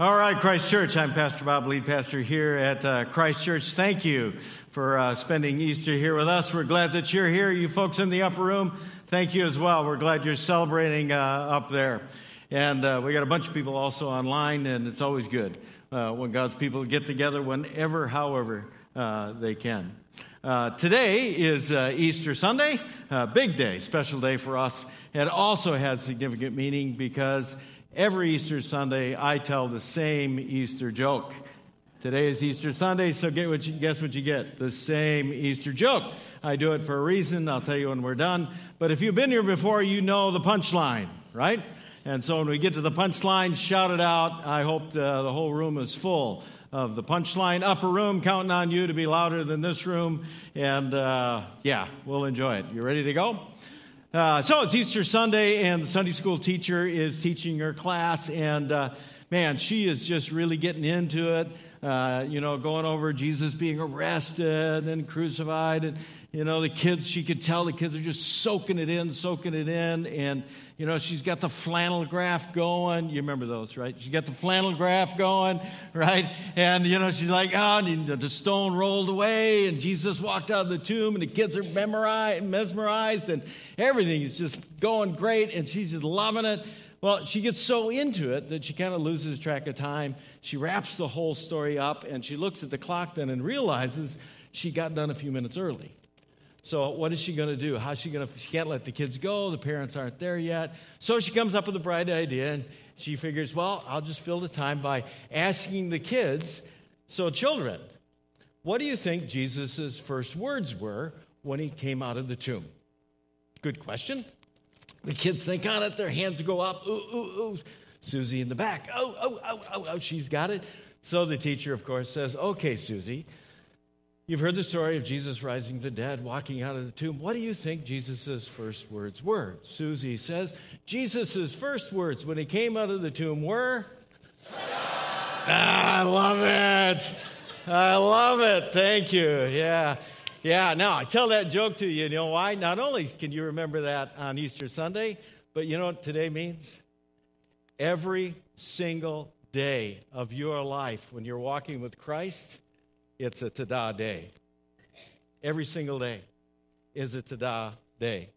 All right, Christ Church. I'm Pastor Bob, lead pastor here at uh, Christ Church. Thank you for uh, spending Easter here with us. We're glad that you're here. You folks in the upper room, thank you as well. We're glad you're celebrating uh, up there. And uh, we got a bunch of people also online, and it's always good uh, when God's people get together whenever, however, uh, they can. today is Easter Sunday, big day, special day for us. It also has significant meaning because Every Easter Sunday, I tell the same Easter joke. Today is Easter Sunday, so get what you, guess what you get? The same Easter joke. I do it for a reason. I'll tell you when we're done. But if you've been here before, you know the punchline, right? And so when we get to the punchline, shout it out. I hope the, the whole room is full of the punchline. Upper room, counting on you to be louder than this room. And uh, yeah, we'll enjoy it. You ready to go? Uh, so it's Easter Sunday, and the Sunday school teacher is teaching her class, and uh, man, she is just really getting into it. Uh, you know, going over Jesus being arrested and crucified, and you know, the kids, she could tell the kids are just soaking it in, soaking it in. And, you know, she's got the flannel graph going. You remember those, right? She's got the flannel graph going, right? And, you know, she's like, oh, the stone rolled away, and Jesus walked out of the tomb, and the kids are memorized, mesmerized, and everything is just going great, and she's just loving it. Well, she gets so into it that she kind of loses track of time. She wraps the whole story up, and she looks at the clock then and realizes she got done a few minutes early. So, what is she going to do? How's she going to? She can't let the kids go. The parents aren't there yet. So, she comes up with a bright idea and she figures, well, I'll just fill the time by asking the kids. So, children, what do you think Jesus' first words were when he came out of the tomb? Good question. The kids think ah, on it, their hands go up. Ooh, ooh, ooh. Susie in the back. Oh, oh, oh, oh, oh, she's got it. So the teacher, of course, says, Okay, Susie, You've heard the story of Jesus rising the dead, walking out of the tomb. What do you think Jesus' first words were? Susie says, Jesus' first words when he came out of the tomb were, ah, I love it. I love it. Thank you. Yeah. Yeah. Now, I tell that joke to you. You know why? Not only can you remember that on Easter Sunday, but you know what today means? Every single day of your life when you're walking with Christ it's a Tada day. Every single day is a Tada day.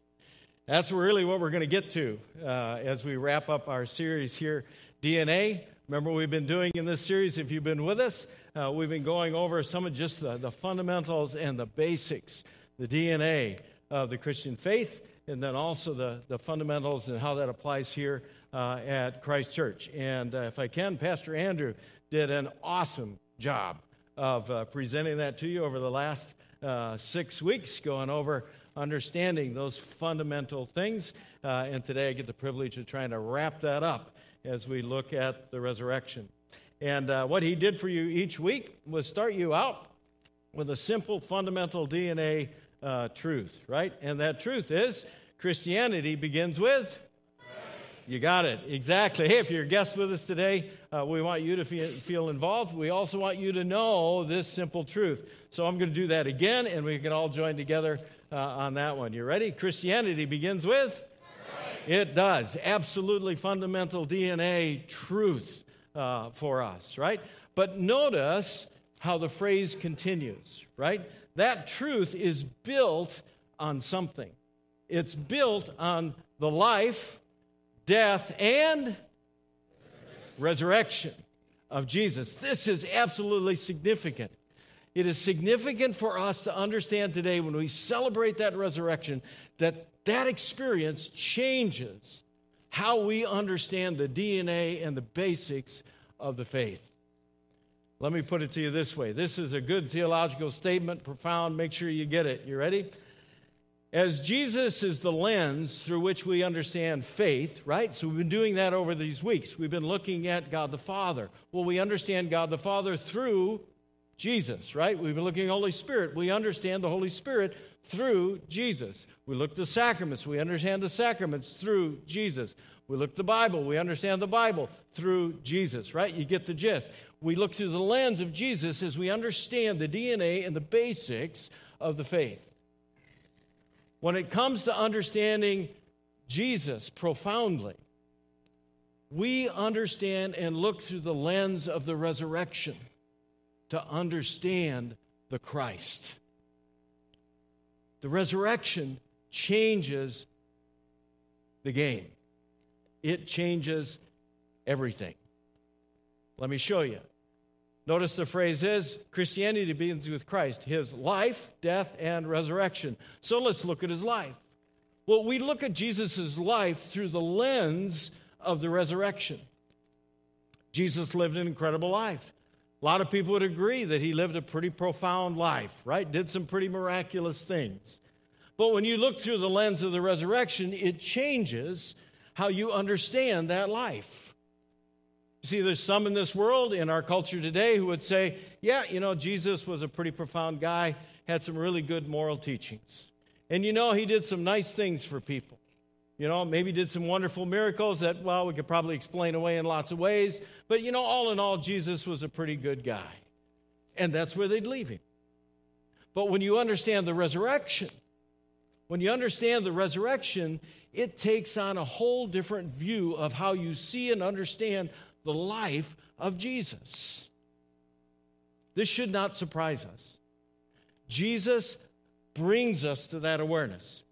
That's really what we're going to get to uh, as we wrap up our series here. DNA, remember we've been doing in this series, if you've been with us, uh, we've been going over some of just the, the fundamentals and the basics, the DNA of the Christian faith, and then also the, the fundamentals and how that applies here uh, at Christ Church. And uh, if I can, Pastor Andrew did an awesome job of uh, presenting that to you over the last uh, six weeks, going over understanding those fundamental things. Uh, and today I get the privilege of trying to wrap that up as we look at the resurrection. And uh, what he did for you each week was start you out with a simple fundamental DNA uh, truth, right? And that truth is Christianity begins with you got it. Exactly. Hey, if you're a guest with us today, uh, we want you to feel, feel involved. We also want you to know this simple truth. So I'm going to do that again, and we can all join together uh, on that one. You ready? Christianity begins with? It does. Absolutely fundamental DNA truth uh, for us, right? But notice how the phrase continues, right? That truth is built on something. It's built on the life, death, and resurrection of Jesus. This is absolutely significant. It is significant for us to understand today when we celebrate that resurrection that that experience changes how we understand the DNA and the basics of the faith. Let me put it to you this way. This is a good theological statement, profound. Make sure you get it. You ready? As Jesus is the lens through which we understand faith, right? So we've been doing that over these weeks. We've been looking at God the Father. Well, we understand God the Father through Jesus, right? We've been looking at the Holy Spirit. We understand the Holy Spirit through Jesus. We look the sacraments. We understand the sacraments through Jesus. We look the Bible. We understand the Bible through Jesus, right? You get the gist. We look through the lens of Jesus as we understand the DNA and the basics of the faith. When it comes to understanding Jesus profoundly, we understand and look through the lens of the resurrection to understand the Christ. The resurrection changes the game, it changes everything. Let me show you. Notice the phrase is Christianity begins with Christ, his life, death, and resurrection. So let's look at his life. Well, we look at Jesus' life through the lens of the resurrection. Jesus lived an incredible life. A lot of people would agree that he lived a pretty profound life, right? Did some pretty miraculous things. But when you look through the lens of the resurrection, it changes how you understand that life. You see, there's some in this world, in our culture today, who would say, yeah, you know, Jesus was a pretty profound guy, had some really good moral teachings. And you know, he did some nice things for people. You know, maybe did some wonderful miracles that, well, we could probably explain away in lots of ways. But, you know, all in all, Jesus was a pretty good guy. And that's where they'd leave him. But when you understand the resurrection, when you understand the resurrection, it takes on a whole different view of how you see and understand the life of Jesus. This should not surprise us. Jesus brings us to that awareness.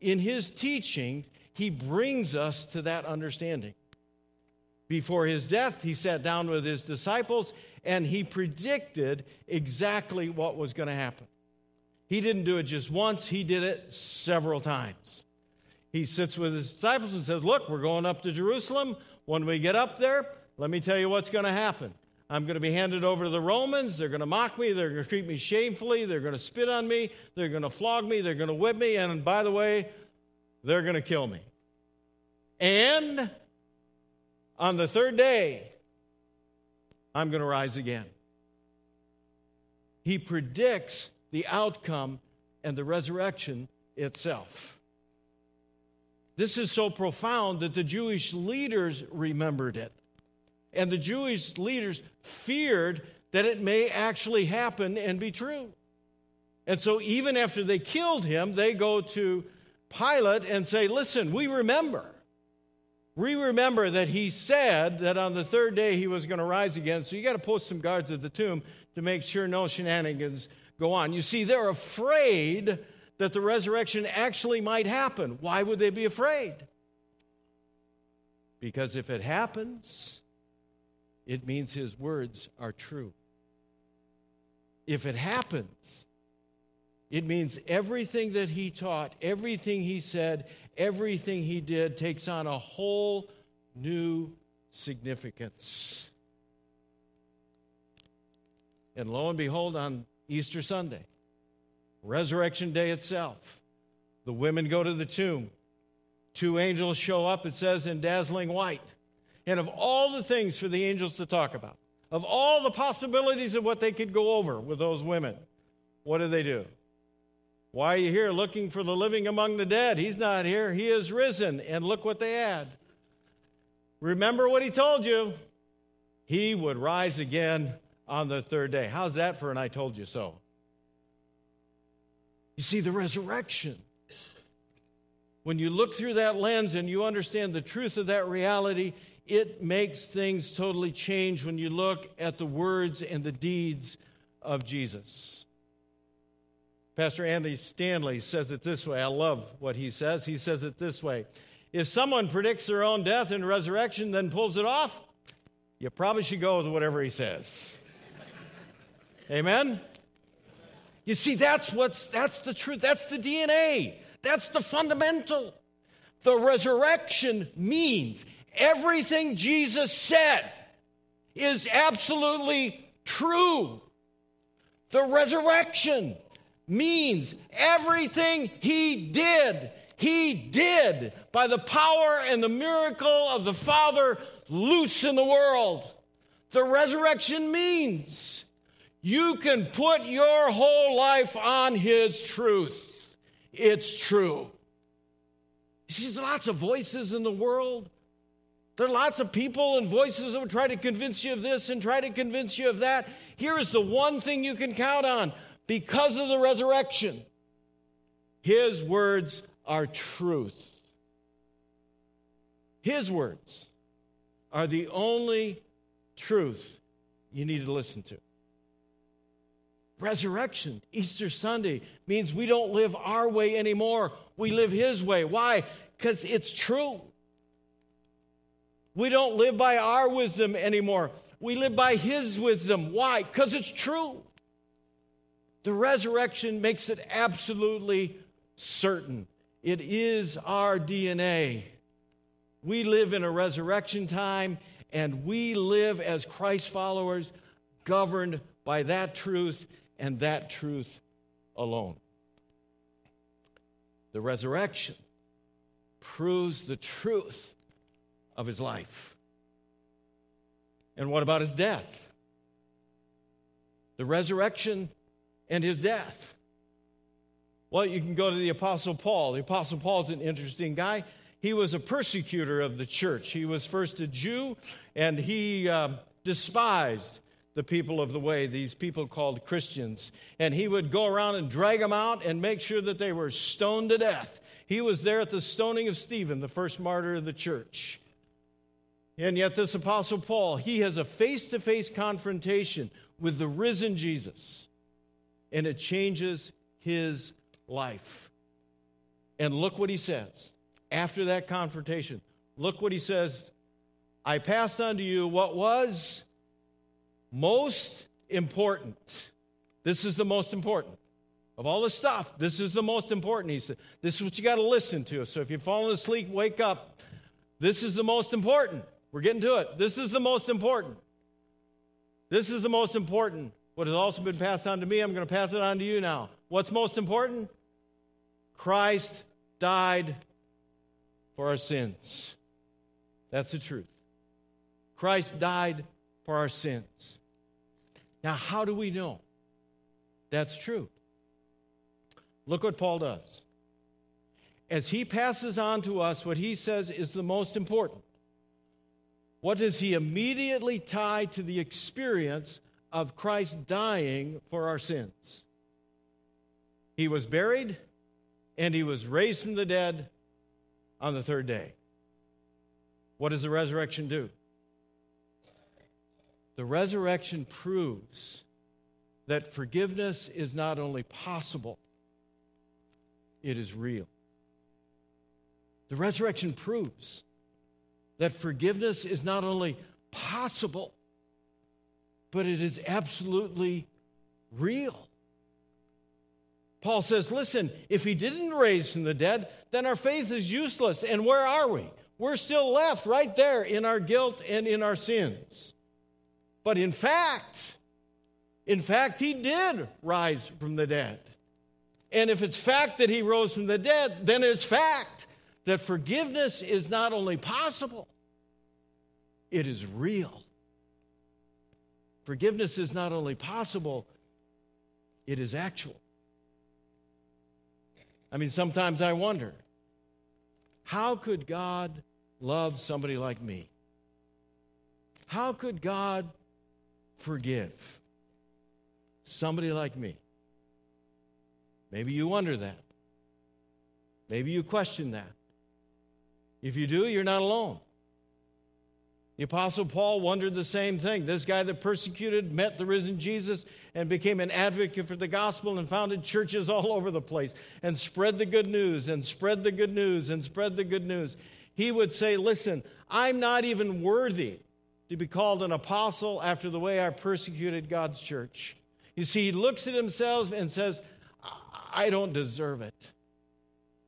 In his teaching, he brings us to that understanding. Before his death, he sat down with his disciples and he predicted exactly what was going to happen. He didn't do it just once, he did it several times. He sits with his disciples and says, Look, we're going up to Jerusalem. When we get up there, let me tell you what's going to happen. I'm going to be handed over to the Romans. They're going to mock me. They're going to treat me shamefully. They're going to spit on me. They're going to flog me. They're going to whip me. And by the way, they're going to kill me. And on the third day, I'm going to rise again. He predicts the outcome and the resurrection itself. This is so profound that the Jewish leaders remembered it. And the Jewish leaders feared that it may actually happen and be true. And so, even after they killed him, they go to Pilate and say, Listen, we remember. We remember that he said that on the third day he was going to rise again. So you got to post some guards at the tomb to make sure no shenanigans go on. You see, they're afraid that the resurrection actually might happen. Why would they be afraid? Because if it happens, it means his words are true. If it happens, it means everything that he taught, everything he said, everything he did takes on a whole new significance. And lo and behold, on Easter Sunday, Resurrection Day itself, the women go to the tomb. Two angels show up, it says, in dazzling white. And of all the things for the angels to talk about, of all the possibilities of what they could go over with those women, what do they do? Why are you here looking for the living among the dead? He's not here. He is risen. And look what they add. Remember what he told you. He would rise again on the third day. How's that for an I told you so? You see, the resurrection. When you look through that lens and you understand the truth of that reality, it makes things totally change when you look at the words and the deeds of Jesus. Pastor Andy Stanley says it this way. I love what he says. He says it this way If someone predicts their own death and resurrection, then pulls it off, you probably should go with whatever he says. Amen? You see, that's what's that's the truth. That's the DNA. That's the fundamental. The resurrection means everything Jesus said is absolutely true. The resurrection means everything he did, he did by the power and the miracle of the Father loose in the world. The resurrection means you can put your whole life on his truth. It's true. There's lots of voices in the world. There are lots of people and voices that will try to convince you of this and try to convince you of that. Here is the one thing you can count on because of the resurrection. His words are truth. His words. are the only truth you need to listen to. Resurrection, Easter Sunday, means we don't live our way anymore. We live His way. Why? Because it's true. We don't live by our wisdom anymore. We live by His wisdom. Why? Because it's true. The resurrection makes it absolutely certain. It is our DNA. We live in a resurrection time, and we live as Christ followers, governed by that truth and that truth alone. The resurrection proves the truth of his life. And what about his death? The resurrection and his death. Well, you can go to the Apostle Paul. The Apostle Paul is an interesting guy. He was a persecutor of the church. He was first a Jew, and he uh, despised the people of the way, these people called Christians. And he would go around and drag them out and make sure that they were stoned to death. He was there at the stoning of Stephen, the first martyr of the church. And yet, this Apostle Paul, he has a face to face confrontation with the risen Jesus, and it changes his life. And look what he says after that confrontation. Look what he says I passed on to you what was most important. This is the most important. Of all the stuff, this is the most important. He said, This is what you got to listen to. So if you're falling asleep, wake up. This is the most important. We're getting to it. This is the most important. This is the most important. What has also been passed on to me, I'm going to pass it on to you now. What's most important? Christ died for our sins. That's the truth. Christ died for our sins. Now, how do we know that's true? Look what Paul does. As he passes on to us what he says is the most important, what does he immediately tie to the experience of Christ dying for our sins? He was buried and he was raised from the dead on the third day. What does the resurrection do? The resurrection proves that forgiveness is not only possible, it is real. The resurrection proves that forgiveness is not only possible, but it is absolutely real. Paul says, listen, if he didn't raise from the dead, then our faith is useless. And where are we? We're still left right there in our guilt and in our sins. But in fact, in fact, he did rise from the dead. And if it's fact that he rose from the dead, then it's fact that forgiveness is not only possible, it is real. Forgiveness is not only possible, it is actual. I mean, sometimes I wonder how could God love somebody like me? How could God forgive somebody like me? Maybe you wonder that. Maybe you question that. If you do, you're not alone. The Apostle Paul wondered the same thing. This guy that persecuted met the risen Jesus and became an advocate for the gospel and founded churches all over the place and spread the good news and spread the good news and spread the good news. He would say, Listen, I'm not even worthy to be called an apostle after the way I persecuted God's church. You see, he looks at himself and says, I don't deserve it.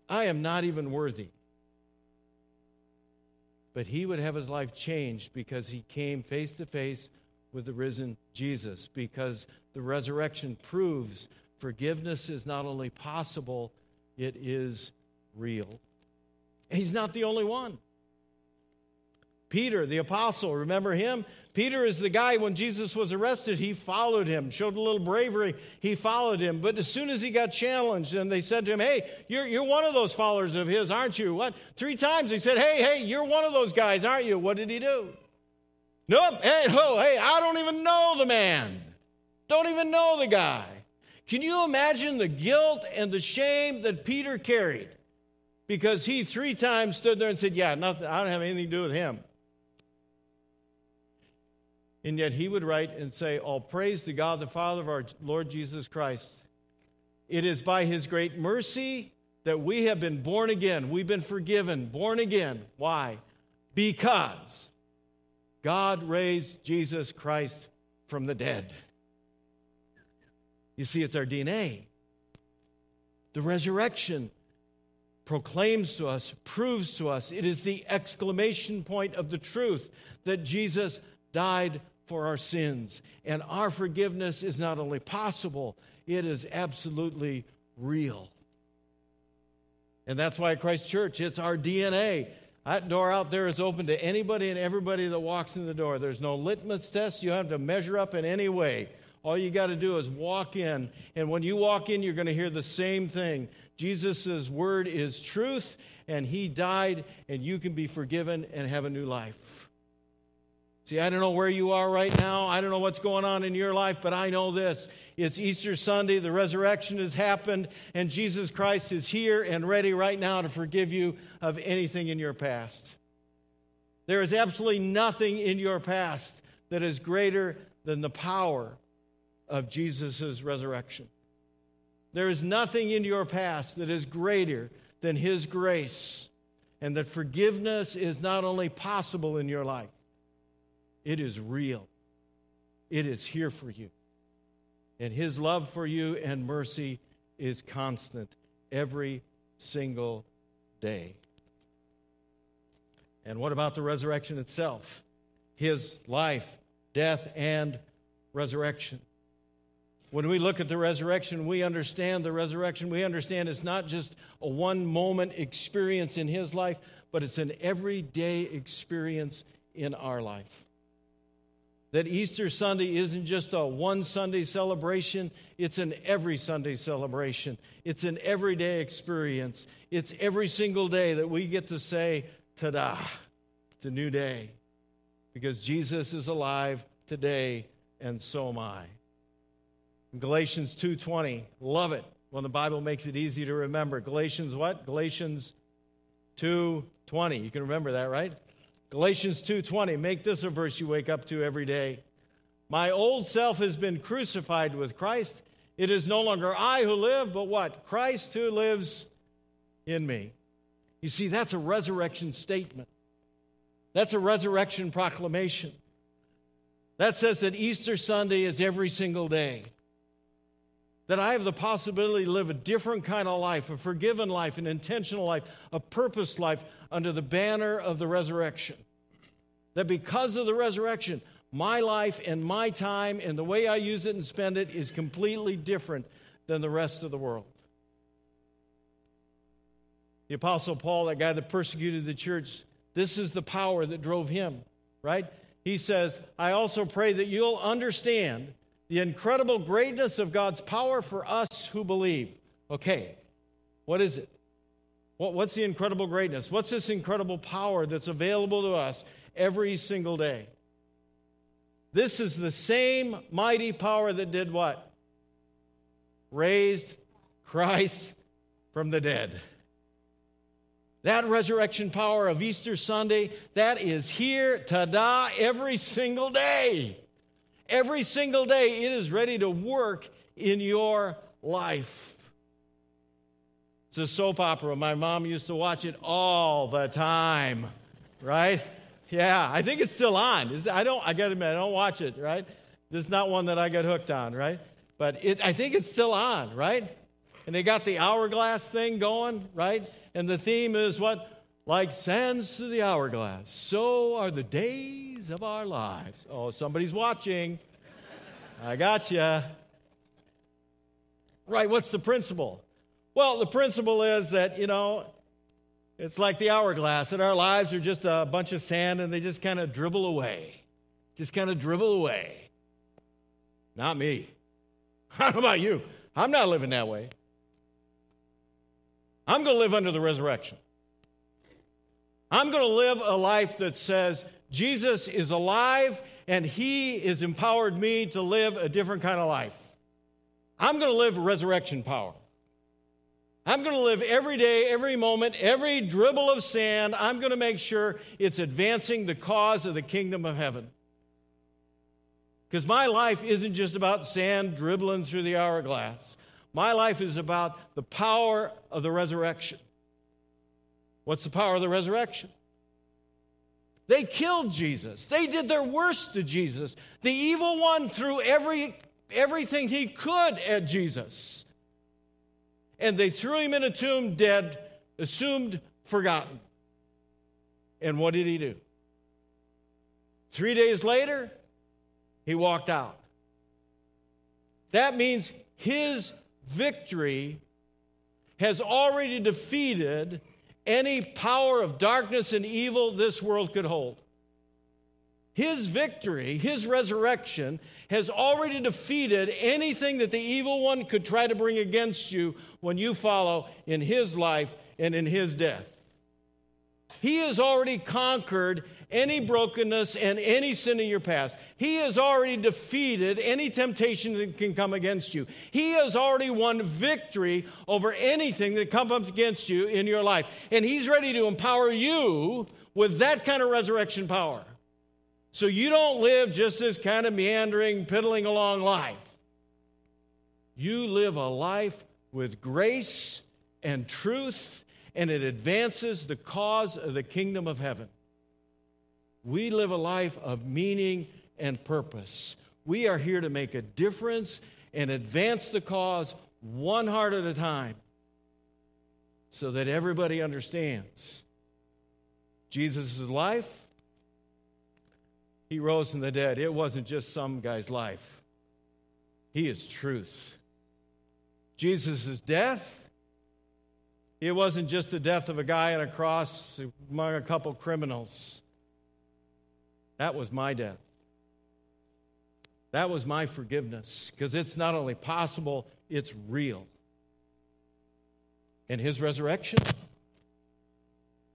I am not even worthy. But he would have his life changed because he came face to face with the risen Jesus, because the resurrection proves forgiveness is not only possible, it is real. And He's not the only one. Peter, the apostle, remember him? Peter is the guy when Jesus was arrested, he followed him, showed a little bravery, he followed him. But as soon as he got challenged and they said to him, Hey, you're, you're one of those followers of his, aren't you? What? Three times he said, Hey, hey, you're one of those guys, aren't you? What did he do? Nope. Hey, oh, hey, I don't even know the man. Don't even know the guy. Can you imagine the guilt and the shame that Peter carried? Because he three times stood there and said, Yeah, nothing, I don't have anything to do with him. And yet he would write and say, All praise to God, the Father of our Lord Jesus Christ. It is by his great mercy that we have been born again. We've been forgiven, born again. Why? Because God raised Jesus Christ from the dead. You see, it's our DNA. The resurrection proclaims to us, proves to us, it is the exclamation point of the truth that Jesus died for our sins. And our forgiveness is not only possible, it is absolutely real. And that's why Christ Church, it's our DNA. That door out there is open to anybody and everybody that walks in the door. There's no litmus test. You have to measure up in any way. All you got to do is walk in. And when you walk in, you're going to hear the same thing. Jesus' word is truth, and he died, and you can be forgiven and have a new life. See, I don't know where you are right now. I don't know what's going on in your life, but I know this. It's Easter Sunday. The resurrection has happened, and Jesus Christ is here and ready right now to forgive you of anything in your past. There is absolutely nothing in your past that is greater than the power of Jesus' resurrection. There is nothing in your past that is greater than His grace, and that forgiveness is not only possible in your life, it is real. It is here for you. And His love for you and mercy is constant every single day. And what about the resurrection itself? His life, death, and resurrection. When we look at the resurrection, we understand the resurrection. We understand it's not just a one moment experience in his life, but it's an everyday experience in our life. That Easter Sunday isn't just a one Sunday celebration, it's an every Sunday celebration. It's an everyday experience. It's every single day that we get to say, Ta da, it's a new day. Because Jesus is alive today, and so am I. Galatians 2:20. Love it when the Bible makes it easy to remember. Galatians what? Galatians 2:20. You can remember that, right? Galatians 2:20. Make this a verse you wake up to every day. My old self has been crucified with Christ. It is no longer I who live, but what? Christ who lives in me. You see, that's a resurrection statement. That's a resurrection proclamation. That says that Easter Sunday is every single day that I have the possibility to live a different kind of life, a forgiven life, an intentional life, a purpose life under the banner of the resurrection. That because of the resurrection, my life and my time and the way I use it and spend it is completely different than the rest of the world. The Apostle Paul, that guy that persecuted the church, this is the power that drove him, right? He says, I also pray that you'll understand the incredible greatness of God's power for us who believe. Okay, what is it? What, what's the incredible greatness? What's this incredible power that's available to us every single day? This is the same mighty power that did what? Raised Christ from the dead. That resurrection power of Easter Sunday, that is here, ta da, every single day. Every single day, it is ready to work in your life. It's a soap opera. My mom used to watch it all the time, right? Yeah, I think it's still on. I don't. I got to admit, I don't watch it. Right? This is not one that I got hooked on. Right? But it, I think it's still on. Right? And they got the hourglass thing going. Right? And the theme is what? Like sands to the hourglass, so are the days of our lives. Oh, somebody's watching. I got you. Right, what's the principle? Well, the principle is that, you know, it's like the hourglass, that our lives are just a bunch of sand and they just kind of dribble away. Just kind of dribble away. Not me. How about you? I'm not living that way. I'm going to live under the resurrection. I'm going to live a life that says Jesus is alive and He has empowered me to live a different kind of life. I'm going to live resurrection power. I'm going to live every day, every moment, every dribble of sand. I'm going to make sure it's advancing the cause of the kingdom of heaven. Because my life isn't just about sand dribbling through the hourglass. My life is about the power of the resurrection. What's the power of the resurrection? They killed Jesus. They did their worst to Jesus. The evil one threw every, everything he could at Jesus. And they threw him in a tomb dead, assumed forgotten. And what did he do? Three days later, he walked out. That means his victory has already defeated any power of darkness and evil this world could hold. His victory, his resurrection, has already defeated anything that the evil one could try to bring against you when you follow in his life and in his death. He has already conquered any brokenness and any sin in your past. He has already defeated any temptation that can come against you. He has already won victory over anything that comes against you in your life. And He's ready to empower you with that kind of resurrection power. So you don't live just this kind of meandering, piddling along life. You live a life with grace and truth, and it advances the cause of the kingdom of heaven. We live a life of meaning and purpose. We are here to make a difference and advance the cause one heart at a time so that everybody understands Jesus' life. He rose from the dead. It wasn't just some guy's life, He is truth. Jesus' death, it wasn't just the death of a guy on a cross among a couple criminals. That was my death. That was my forgiveness because it's not only possible, it's real. And his resurrection,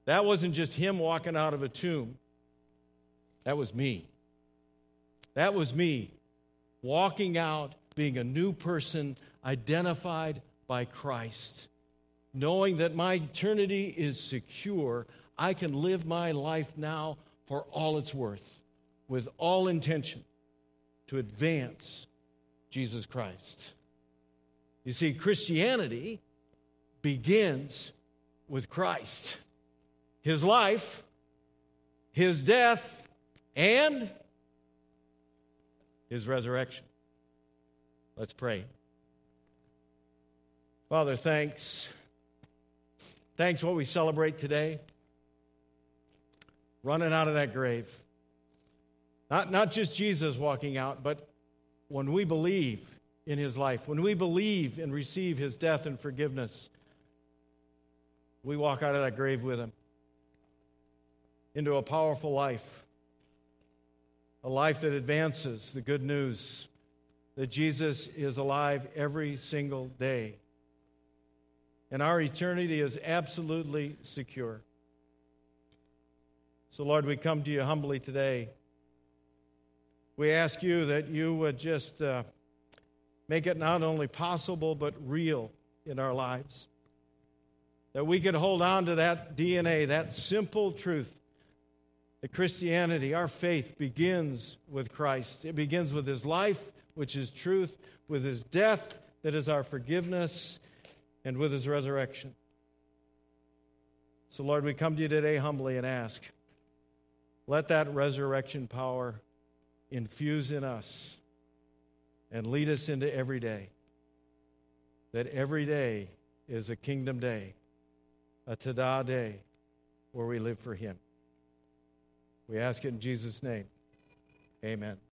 that wasn't just him walking out of a tomb, that was me. That was me walking out, being a new person, identified by Christ. Knowing that my eternity is secure, I can live my life now for all it's worth, with all intention to advance Jesus Christ. You see, Christianity begins with Christ, his life, his death, and his resurrection. Let's pray. Father, thanks. Thanks what we celebrate today running out of that grave. Not, not just Jesus walking out, but when we believe in his life, when we believe and receive his death and forgiveness, we walk out of that grave with him into a powerful life, a life that advances the good news that Jesus is alive every single day. And our eternity is absolutely secure. So, Lord, we come to you humbly today. We ask you that you would just uh, make it not only possible, but real in our lives. That we could hold on to that DNA, that simple truth that Christianity, our faith, begins with Christ. It begins with his life, which is truth, with his death, that is our forgiveness, and with his resurrection. So, Lord, we come to you today humbly and ask. Let that resurrection power infuse in us and lead us into every day. That every day is a kingdom day, a Tada day, where we live for Him. We ask it in Jesus' name. Amen.